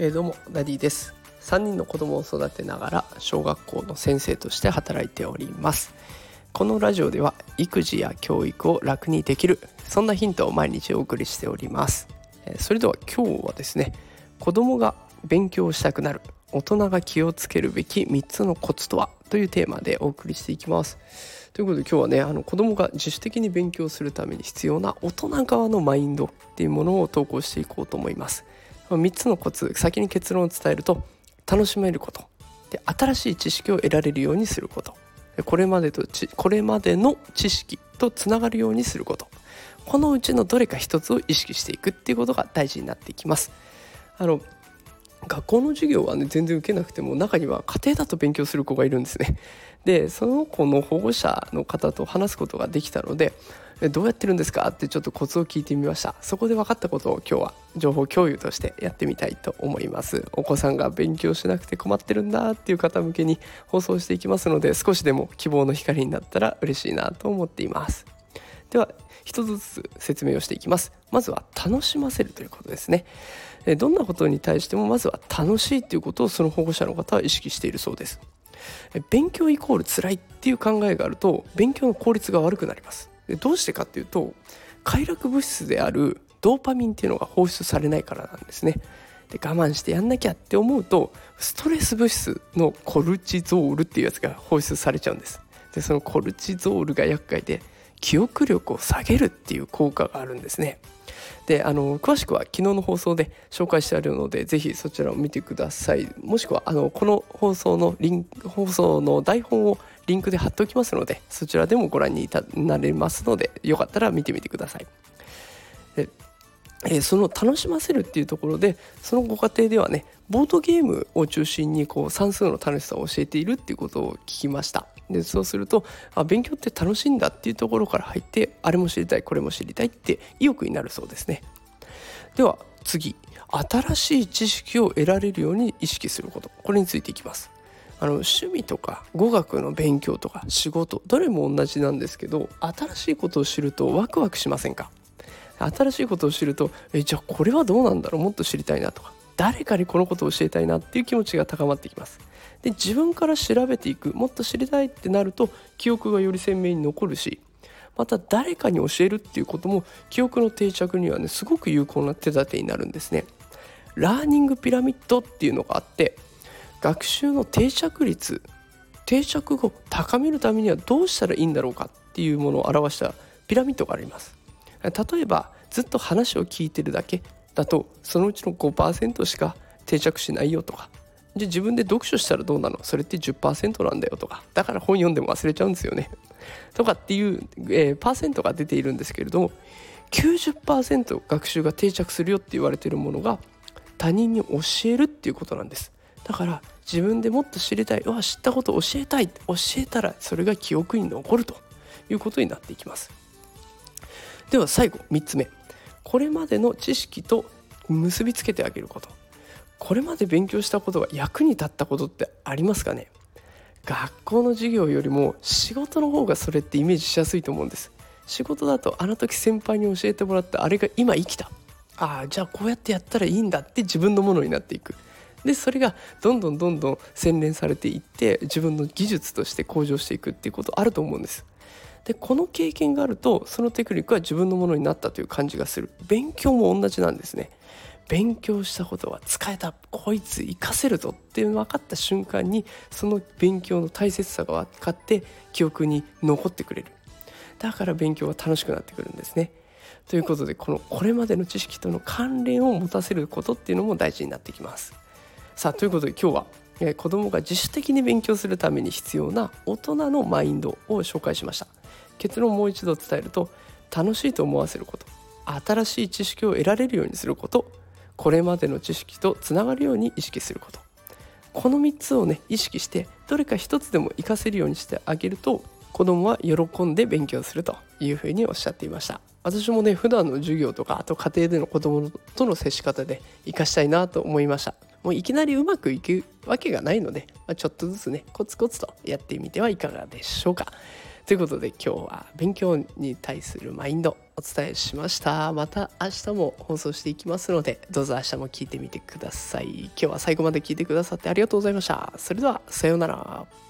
えー、どうもダディです。3人の子供を育てながら小学校の先生として働いております。このラジオでは育児や教育を楽にできるそんなヒントを毎日お送りしております。それでは今日はですね子供が勉強したくなる大人が気をつけるべき3つのコツとは？というテーマでお送りしていきます。ということで今日はねあの子供が自主的に勉強するために必要な大人側のマインドっていうものを投稿していこうと思います。3つのコツ先に結論を伝えると楽しめること。で新しい知識を得られるようにすること。これまでとこれまでの知識とつながるようにすること。このうちのどれか一つを意識していくっていうことが大事になっていきます。あの学校の授業はね全然受けなくても中には家庭だと勉強する子がいるんですね。でその子の保護者の方と話すことができたのでどうやってるんですかってちょっとコツを聞いてみました。そこで分かったことを今日は情報共有としてやってみたいと思います。お子さんが勉強しなくて困ってるんだっていう方向けに放送していきますので少しでも希望の光になったら嬉しいなと思っています。では一つずつ説明をしていきます。まずは楽しませるということですね。どんなことに対してもまずは楽しいということをその保護者の方は意識しているそうです。勉強イコール辛いっていう考えがあると勉強の効率が悪くなります。どうしてかっていうと快楽物質であるドーパミンっていうのが放出されないからなんですね。で我慢してやんなきゃって思うとストレス物質のコルチゾールっていうやつが放出されちゃうんです。でそのコルチゾールが厄介で記憶力を下げるっていう効果があるんですね。であの詳しくは昨日の放送で紹介してあるのでぜひそちらを見てください。もしくはあのこの放送のリン放送の台本をリンクで貼っておきますのでそちらでもご覧になれますのでよかったら見てみてください。でえその楽しませるっていうところでそのご家庭ではねボードゲームを中心にこう算数の楽しさを教えているっていうことを聞きました。でそうするとあ勉強って楽しいんだっていうところから入ってあれも知りたいこれも知りたいって意欲になるそうですね。では次。新しい知識を得られるように意識すること。これについていきます。あの趣味とか語学の勉強とか仕事どれも同じなんですけど新しいことを知るとワクワクしませんか？新しいことを知るとえじゃあこれはどうなんだろう？もっと知りたいなとか。誰かにこのことを教えたいなっていう気持ちが高まってきます。で自分から調べていくもっと知りたいってなると記憶がより鮮明に残るしまた誰かに教えるっていうことも記憶の定着にはねすごく有効な手立てになるんですね。ラーニングピラミッドっていうのがあって学習の定着率定着を高めるためにはどうしたらいいんだろうかっていうものを表したピラミッドがあります。例えばずっと話を聞いてるだけだとそのうちの5%しか定着しないよとか。じゃ自分で読書したらどうなの？それって10%なんだよとか。だから本読んでも忘れちゃうんですよね。とかっていう、えー、パーセントが出ているんですけれども90%学習が定着するよって言われているものが他人に教えるっていうことなんです。だから自分でもっと知りたい。わ知ったこと教えたい。教えたらそれが記憶に残るということになっていきます。では最後3つ目。これまでの知識と結びつけてあげること。これまで勉強したことが役に立ったことってありますかね？学校の授業よりも仕事の方がそれってイメージしやすいと思うんです。仕事だとあの時先輩に教えてもらったあれが今生きた。ああじゃあこうやってやったらいいんだって自分のものになっていく。でそれがどんどんどんどん洗練されていって自分の技術として向上していくっていうことあると思うんです。でこの経験があるとそのテクニックは自分のものになったという感じがする。勉強も同じなんですね。勉強したことは使えた。こいつ活かせるぞって分かった瞬間にその勉強の大切さが分かって記憶に残ってくれる。だから勉強が楽しくなってくるんですね。ということでこのこれまでの知識との関連を持たせることっていうのも大事になってきます。さあということで今日は、えー、子どもが自主的に勉強するために必要な大人のマインドを紹介しました。結論をもう一度伝えると楽しいと思わせること新しい知識を得られるようにすることこれまでの知識とつながるように意識することこの3つをね意識してどれか1つでも活かせるようにしてあげると子供は喜んで勉強するというふうにおっしゃっていました。私もね普段の授業とかあと家庭での子供との接し方で活かしたいなと思いました。もういきなりうまくいくわけがないので、まあ、ちょっとずつねコツコツとやってみてはいかがでしょうか。ということで今日は勉強に対するマインドお伝えしました。また明日も放送していきますのでどうぞ明日も聞いてみてください。今日は最後まで聞いてくださってありがとうございました。それではさようなら。